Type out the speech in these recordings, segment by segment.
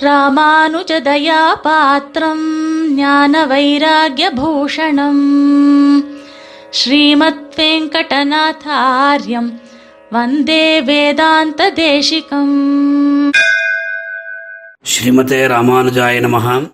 ராமானுஜதயாபாத்திரம் ஞான வைராகியபூஷணம் ஸ்ரீமத் வெங்கடநாதாரியம் வந்தே வேதாந்த தேசிகம் ஸ்ரீமதே ராமானுஜாய நமகா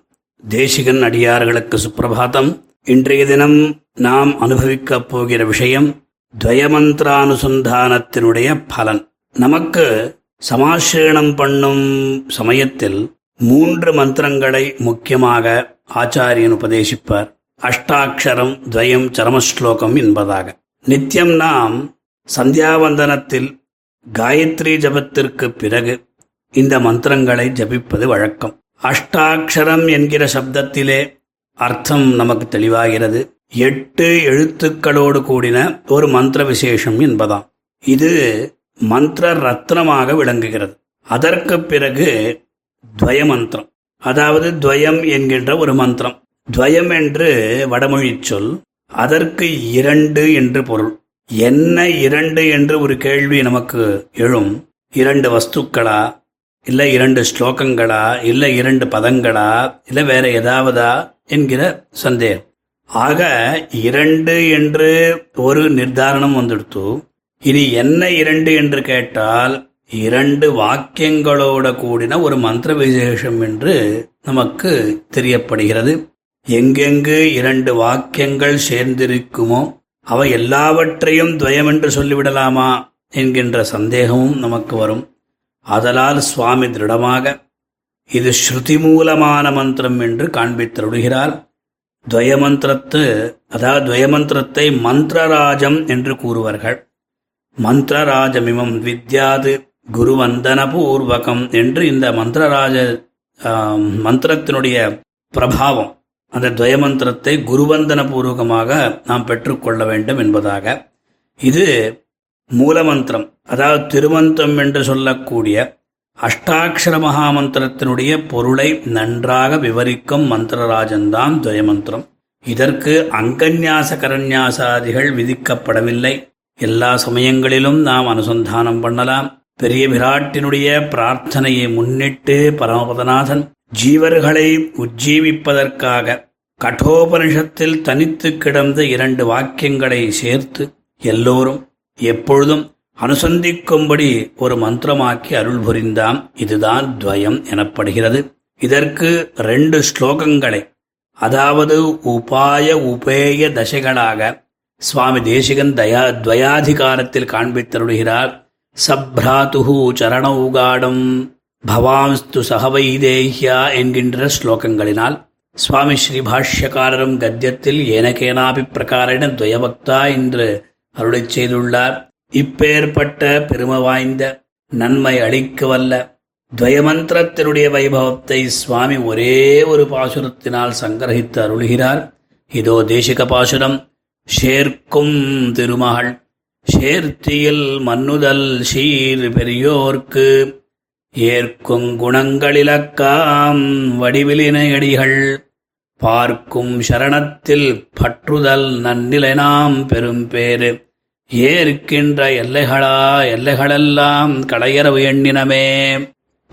தேசிகன் அடியார்களுக்கு சுப்பிரபாதம் இன்றைய தினம் நாம் அனுபவிக்கப் போகிற விஷயம் துவயமந்திரானுசந்தானத்தினுடைய பலன். நமக்கு சமாசீரணம் பண்ணும் சமயத்தில் மூன்று மந்திரங்களை முக்கியமாக ஆச்சாரியன் உபதேசிப்பார். அஷ்டாட்சரம் துவயம் சரமஸ்லோகம் என்பதாக. நித்தியம் நாம் சந்தியாவந்தனத்தில் காயத்ரி ஜபத்திற்கு பிறகு இந்த மந்திரங்களை ஜபிப்பது வழக்கம். அஷ்டாட்சரம் என்கிற சப்தத்திலே அர்த்தம் நமக்கு தெளிவாகிறது. எட்டு எழுத்துக்களோடு கூடின ஒரு மந்திர விசேஷம் என்பதாம். இது மந்திர ரத்னமாக விளங்குகிறது. அதற்கு பிறகு துவய மந்திரம் அதாவது துவயம் என்கின்ற ஒரு மந்திரம். துவயம் என்று வடமொழிச் சொல் அதற்கு இரண்டு என்று பொருள். என்ன இரண்டு என்று ஒரு கேள்வி நமக்கு எழும்? இரண்டு வஸ்துக்களா? இல்ல இரண்டு ஸ்லோகங்களா? இல்ல இரண்டு பதங்களா? இல்ல வேற ஏதாவதா? என்கிற சந்தேகம். ஆக இரண்டு என்று ஒரு நிர்தாரணம் வந்துடுத்து இனி என்ன இரண்டு என்று கேட்டால் இரண்டு வாக்கியங்களோட கூடின ஒரு மந்திர விசேஷம் என்று நமக்கு தெரியப்படுகிறது. எங்கெங்கு இரண்டு வாக்கியங்கள் சேர்ந்திருக்குமோ அவை எல்லாவற்றையும் துவயம் என்று சொல்லிவிடலாமா என்கின்ற சந்தேகமும் நமக்கு வரும். அதலால் சுவாமி திருடமாக இது ஸ்ருதி மூலமான மந்திரம் என்று காண்பித்தருடுகிறார். துவயமந்திரத்து அதாவது துவயமந்திரத்தை மந்திரராஜம் என்று கூறுவார்கள். மந்திரராஜமிமம் வித்யாது. குருவந்தன பூர்வகம் என்று இந்த மந்திரராஜ மந்திரத்தினுடைய பிரபாவம். அந்த துவயமந்திரத்தை குருவந்தன பூர்வகமாக நாம் பெற்றுக்கொள்ள வேண்டும் என்பதாக. இது மூலமந்திரம் அதாவது திருமந்திரம் என்று சொல்லக்கூடிய அஷ்டாட்சர மகாமந்திரத்தினுடைய பொருளை நன்றாக விவரிக்கும் மந்திரராஜன்தான் துவயமந்திரம். இதற்கு அங்கன்யாச கரன்யாசாதிகள் விதிக்கப்படவில்லை. எல்லா சமயங்களிலும் நாம் அனுசந்தானம் பண்ணலாம். பெரிய விராட்டினுடைய பிரார்த்தனையை முன்னிட்டு பரமபதநாதன் ஜீவர்களை உஜ்ஜீவிப்பதற்காக கடோபனிஷத்தில் தனித்து கிடந்த இரண்டு வாக்கியங்களை சேர்த்து எல்லோரும் எப்பொழுதும் அனுசந்திக்கும்படி ஒரு மந்திரமாக்கி அருள் புரிந்தாம். இதுதான் துவயம் எனப்படுகிறது. இதற்கு ரெண்டு ஸ்லோகங்களை அதாவது உபாய உபேய தசைகளாக சுவாமி தேசிகன் தயா துவயாதிகாரத்தில் காண்பித்தருடுகிறார் சப்ராத்துஹு சரணௌகாடம் பவாம்ஸ்து சகவைதேஹ்யா என்கின்ற ஸ்லோகங்களினால் சுவாமி ஸ்ரீபாஷ்யக்காரரும் கத்தியத்தில் ஏனகேனாபி பிரகாரென துயபக்தா என்று அருளை செய்துள்ளார். இப்பேற்பட்ட பெருமை வாய்ந்த நன்மை அளிக்க வல்ல துவயமந்திரத்தினுடைய வைபவத்தை சுவாமி ஒரே ஒரு பாசுரத்தினால் சங்கிரகித்து அருள்கிறார். இதோ தேசிக பாசுரம் ஷேர்க்கும் திருமகள். ஷேர்த்தியில் மன்னுதல் ஷீர் பெரியோர்க்கு ஏற்கும் குணங்களிலக்காம் வடிவிலினையடிகள் பார்க்கும் சரணத்தில் பற்றுதல் நன்னிலைனாம் பெரும்பேறு ஏற்கின்ற எல்லைகளா எல்லைகளெல்லாம் களையரவு எண்ணினமே.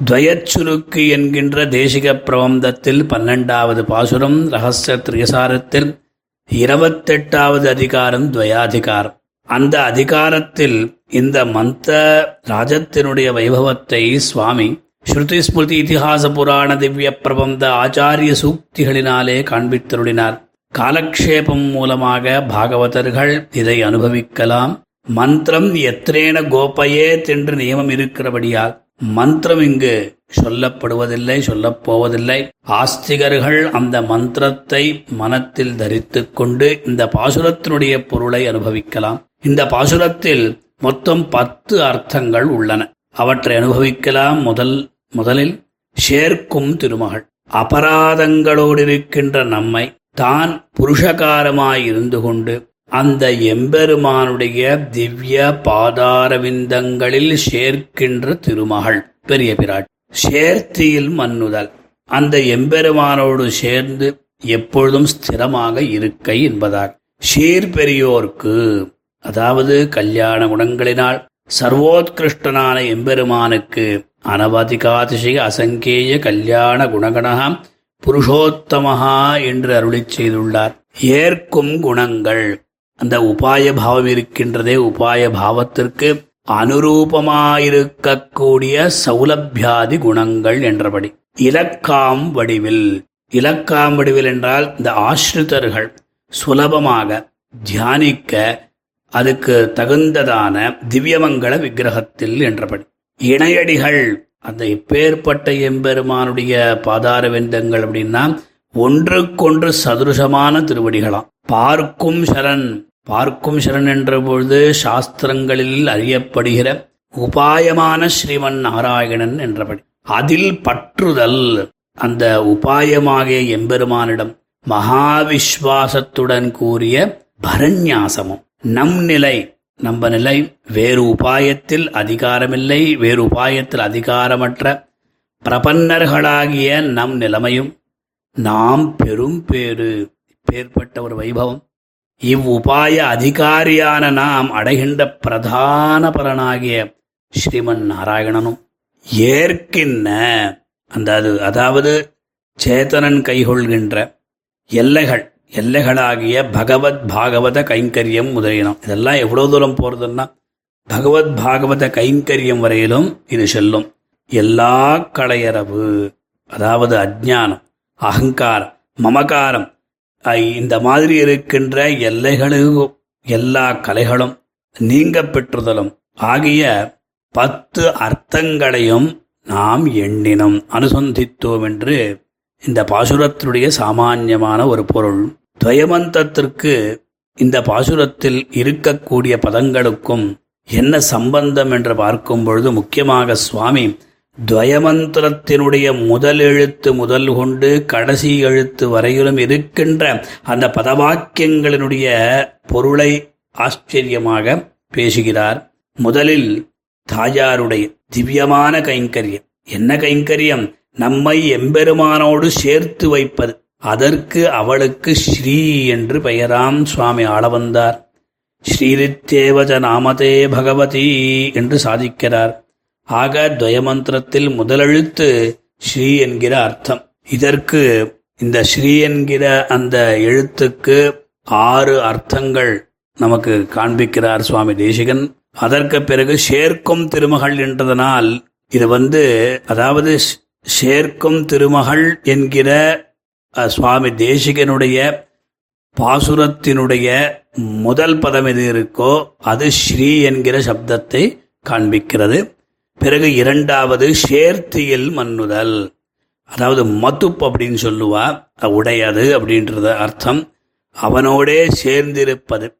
துவயச்சுருக்கு என்கின்ற தேசிக பிரபந்தத்தில் பன்னெண்டாவது பாசுரம் ரகசிய திரியசாரத்தில் இருபத்தெட்டாவது அதிகாரம் துவயாதிகாரம். அந்த அதிகாரத்தில் இந்த மந்த ராஜத்தினுடைய வைபவத்தை சுவாமி ஸ்ருதி ஸ்மிருதி இதிகாச புராண திவ்ய பிரபந்த ஆச்சாரிய சூக்திகளினாலே காண்பித்தருளினார். காலக்ஷேபம் மூலமாக பாகவதர்கள் இதை அனுபவிக்கலாம். மந்திரம் எத்திரேன கோபையே என்று நியமம் இருக்கிறபடியால் மந்திரம் இங்கு சொல்லப்படுவதில்லை சொல்லப் போவதில்லை ஆஸ்திகர்கள் அந்த மந்திரத்தை மனத்தில் தரித்து கொண்டு இந்த பாசுரத்தினுடைய பொருளை அனுபவிக்கலாம். இந்த பாசுரத்தில் மொத்தம் பத்து அர்த்தங்கள் உள்ளன. அவற்றை அனுபவிக்கலாம் முதல் முதலில் சேர்க்கும் திருமகள். அபராதங்களோடிருக்கின்ற நம்மை தான் புருஷகாரமாயிருந்து கொண்டு அந்த எம்பெருமானுடைய திவ்ய பாதாரவிந்தங்களில் சேர்க்கின்ற திருமகள். பெரிய பிராட். சேர்த்தியில் மன்னுதல். அந்த எம்பெருமானோடு சேர்ந்து எப்பொழுதும் ஸ்திரமாக இருக்கை என்பதால். ஷீர் பெரியோர்க்கு அதாவது கல்யாண குணங்களினால் சர்வோத்கிருஷ்டனான எம்பெருமானுக்கு அனவதிகாதிசய அசங்கேய கல்யாண குணகணகம் புருஷோத்தமஹா என்று அருளிச் செய்துள்ளார். ஏற்கும் குணங்கள். அந்த உபாய பாவம் இருக்கின்றதே உபாய பாவத்திற்கு அனுரூபமாயிருக்கக்கூடிய சௌலபியாதி குணங்கள் என்றபடி. இலக்காம் வடிவில். இலக்காம் வடிவில் என்றால் இந்த ஆசிரிதர்கள் சுலபமாக தியானிக்க அதுக்கு தகுந்ததான திவ்யமங்கள விக்கிரகத்தில் என்றபடி இணையடிகள் அந்த இப்பேற்பட்ட எம்பெருமானுடைய பாதார வெந்தங்கள் அப்படின்னா ஒன்றுக்கொன்று சதுருஷமான திருவடிகளாம். பார்க்கும் சரண் பார்க்கும் சரண் என்ற பொழுது சாஸ்திரங்களில் அறியப்படுகிற உபாயமான ஸ்ரீமன் நாராயணன் என்றபடி. அதில் பற்றுதல் அந்த உபாயமாகிய எம்பெருமானிடம் மகாவிஸ்வாசத்துடன் கூறிய பரநியாசமும் நம் நிலை நம்ம நிலை வேறு உபாயத்தில் அதிகாரமில்லை வேறு உபாயத்தில் அதிகாரமற்ற பிரபன்னர்களாகிய நம் நிலைமையும் நாம் பெரும் பேரு பேர்பட்ட ஒரு வைபவம். இவ்வுபாய அதிகாரியான நாம் அடைகின்ற பிரதான பலனாகிய ஸ்ரீமன் நாராயணனும் ஏற்கின்ற அந்த அது அதாவது சேத்தனன் கைகொள்கின்ற எல்லைகள் எல்லைகளாகிய பகவத் பாகவத கைங்கரியம் முதலினம் இதெல்லாம் எவ்வளவு தூரம் போறதுன்னா பகவத் பாகவத கைங்கரியம் வரையிலும் இது செல்லும். எல்லா களையரவு அதாவது அஜ்ஞானம் அகங்காரம் மமகாரம் இந்த மாதிரி இருக்கின்ற எல்லைகளும் எல்லா கலைகளும் நீங்க பெற்றுதலும் ஆகிய பத்து அர்த்தங்களையும் நாம் எண்ணினோம் அனுசந்தித்தோம் என்று இந்த பாசுரத்தினுடைய சாமான்யமான ஒரு பொருள். துவயமந்தத்திற்கு இந்த பாசுரத்தில் இருக்கக்கூடிய பதங்களுக்கும் என்ன சம்பந்தம் என்று பார்க்கும் பொழுது முக்கியமாக சுவாமி துவயமந்திரத்தினுடைய முதல் எழுத்து முதல் கொண்டு கடைசி எழுத்து வரையிலும் இருக்கின்ற அந்த பதவாக்கியங்களினுடைய பொருளை ஆச்சரியமாக பேசுகிறார். முதலில் தாயாருடைய திவ்யமான கைங்கரியம். என்ன கைங்கரியம்? நம்மை எம்பெருமானோடு சேர்த்து வைப்பது. அதற்கு அவளுக்கு ஸ்ரீ என்று பெயராம் சுவாமி ஆள வந்தார். ஸ்ரீரித்தேவஜ நாமதே பகவதி என்று சாதிக்கிறார். ஆக துவயமந்திரத்தில் முதலெழுத்து ஸ்ரீ என்கிற அர்த்தம். இதற்கு இந்த ஸ்ரீ என்கிற அந்த எழுத்துக்கு ஆறு அர்த்தங்கள் நமக்கு காண்பிக்கிறார் சுவாமி தேசிகன். அதற்கு பிறகு சேர்க்கும் திருமகள் என்றதனால் இது வந்து அதாவது சேர்க்கும் திருமகள் என்கிற சுவாமி தேசிகனுடைய பாசுரத்தினுடைய முதல் பதம் எது இருக்கோ அது ஸ்ரீ என்கிற சப்தத்தை காண்பிக்கிறது. பிறகு இரண்டாவது சேர்த்தியில் மன்னுதல். அதாவது மத்துப் அப்படின்னு சொல்லுவா உடையது அப்படின்றது அர்த்தம். அவனோடே சேர்ந்திருப்பது.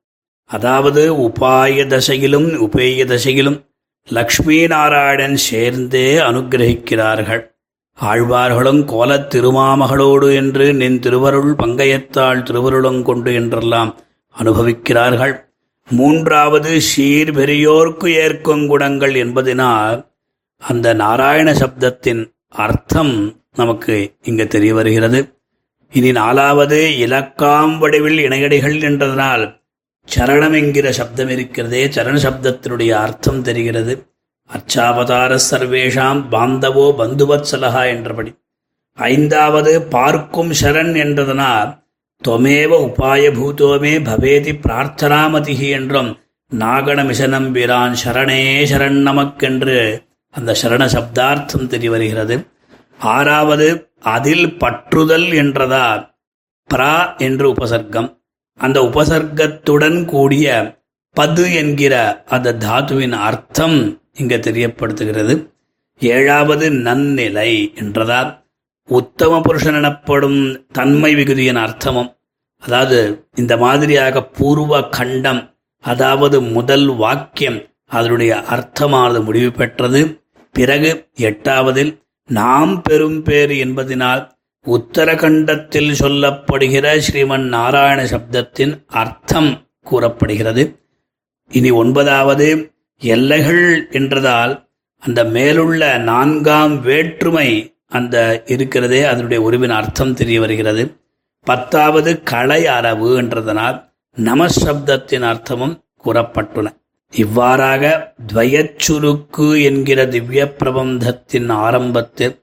அதாவது உபாய தசையிலும் உபேய தசையிலும் லக்ஷ்மி நாராயணன் சேர்ந்தே அனுகிரகிக்கிறார்கள். ஆழ்வார்களும் கோலத் திருமாமகளோடு என்று நின் திருவருள் பங்கையத்தாள் திருவருளங்கொண்டு என்றெல்லாம் அனுபவிக்கிறார்கள். மூன்றாவது சீர் பெரியோர்க்கு ஏற்கும் குணங்கள் என்பதினால் அந்த நாராயண சப்தத்தின் அர்த்தம் நமக்கு இங்கு தெரிய வருகிறது இனி நாலாவது இலக்காம் வடிவில் இணையடிகள் என்றதனால் சரணம் என்கிற சப்தம் இருக்கிறதே சரண சப்தத்தினுடைய அர்த்தம் தெரிகிறது. அச்சாவதார சர்வேஷாம் பாந்தவோ பந்துவத்சலகா என்றபடி. ஐந்தாவது பார்க்கும் சரண் என்றதனால் தொமேவ உபாயபூதோமே பவேதி பிரார்த்தனாமதி என்றும் நாகணமிசனம்பிரான் சரணே சரண் நமக்கென்று அந்த சரண சப்தார்த்தம் தெரிய வருகிறது ஆறாவது அதில் பற்றுதல் என்றதா பிரா என்று உபசர்க்கம். அந்த உபசர்க்கத்துடன் கூடிய பது என்கிற அந்த தாத்துவின் அர்த்தம் இங்கே தெரியப்படுத்துகிறது. ஏழாவது நன்னிலை என்றதால் உத்தம புருஷன் எனப்படும் தன்மை விகுதியின் அர்த்தமும் அதாவது இந்த மாதிரியாக பூர்வ கண்டம் அதாவது முதல் வாக்கியம் அதனுடைய அர்த்தமானது முடிவு பெற்றது. பிறகு எட்டாவதில் நாம் பெரும் பேர் என்பதனால் உத்தரகண்டத்தில் சொல்லப்படுகிற ஸ்ரீமன் நாராயண சப்தத்தின் அர்த்தம் கூறப்படுகிறது. இனி ஒன்பதாவது எல்லைகள் என்றதால் அந்த மேலுள்ள நான்காம் வேற்றுமை அந்த இருக்கிறதே அதனுடைய உருவின் அர்த்தம் தெரிய வருகிறது. பத்தாவது களை அரவு என்றதனால் நமசப்தத்தின் அர்த்தமும் கூறப்பட்டுள்ளன இவ்வாறாக துவயச்சுருக்கு என்கிற திவ்ய பிரபந்தத்தின் ஆரம்பத்தில்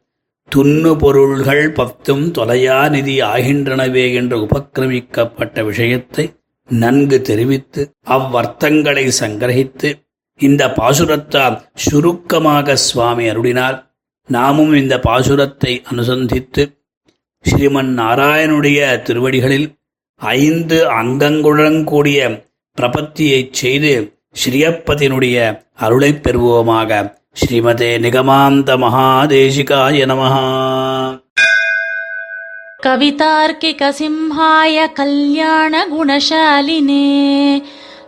துண்ணு பொருள்கள் பத்தும் தொலையா நிதி ஆகின்றனவே என்று உபக்கிரமிக்கப்பட்ட விஷயத்தை நன்கு தெரிவித்து அவ்வர்த்தங்களை சங்கிரகித்து இந்த பாசுரத்தால் சுருக்கமாக சுவாமி அருளினார் நாமும் இந்த பாசுரத்தை அனுசந்தித்து ஸ்ரீமன் நாராயணுடைய திருவடிகளில் ஐந்து அங்கங்களுடன் கூடிய பிரபத்தியைச் செய்து ஸ்ரீயப்பதினுடைய அருளைப் பெறுவோமாக ஸ்ரீமதே நிகமாந்த மகாதேசிகாய நமஹா कवितार्किकसिंहाय कल्याणगुणशालिने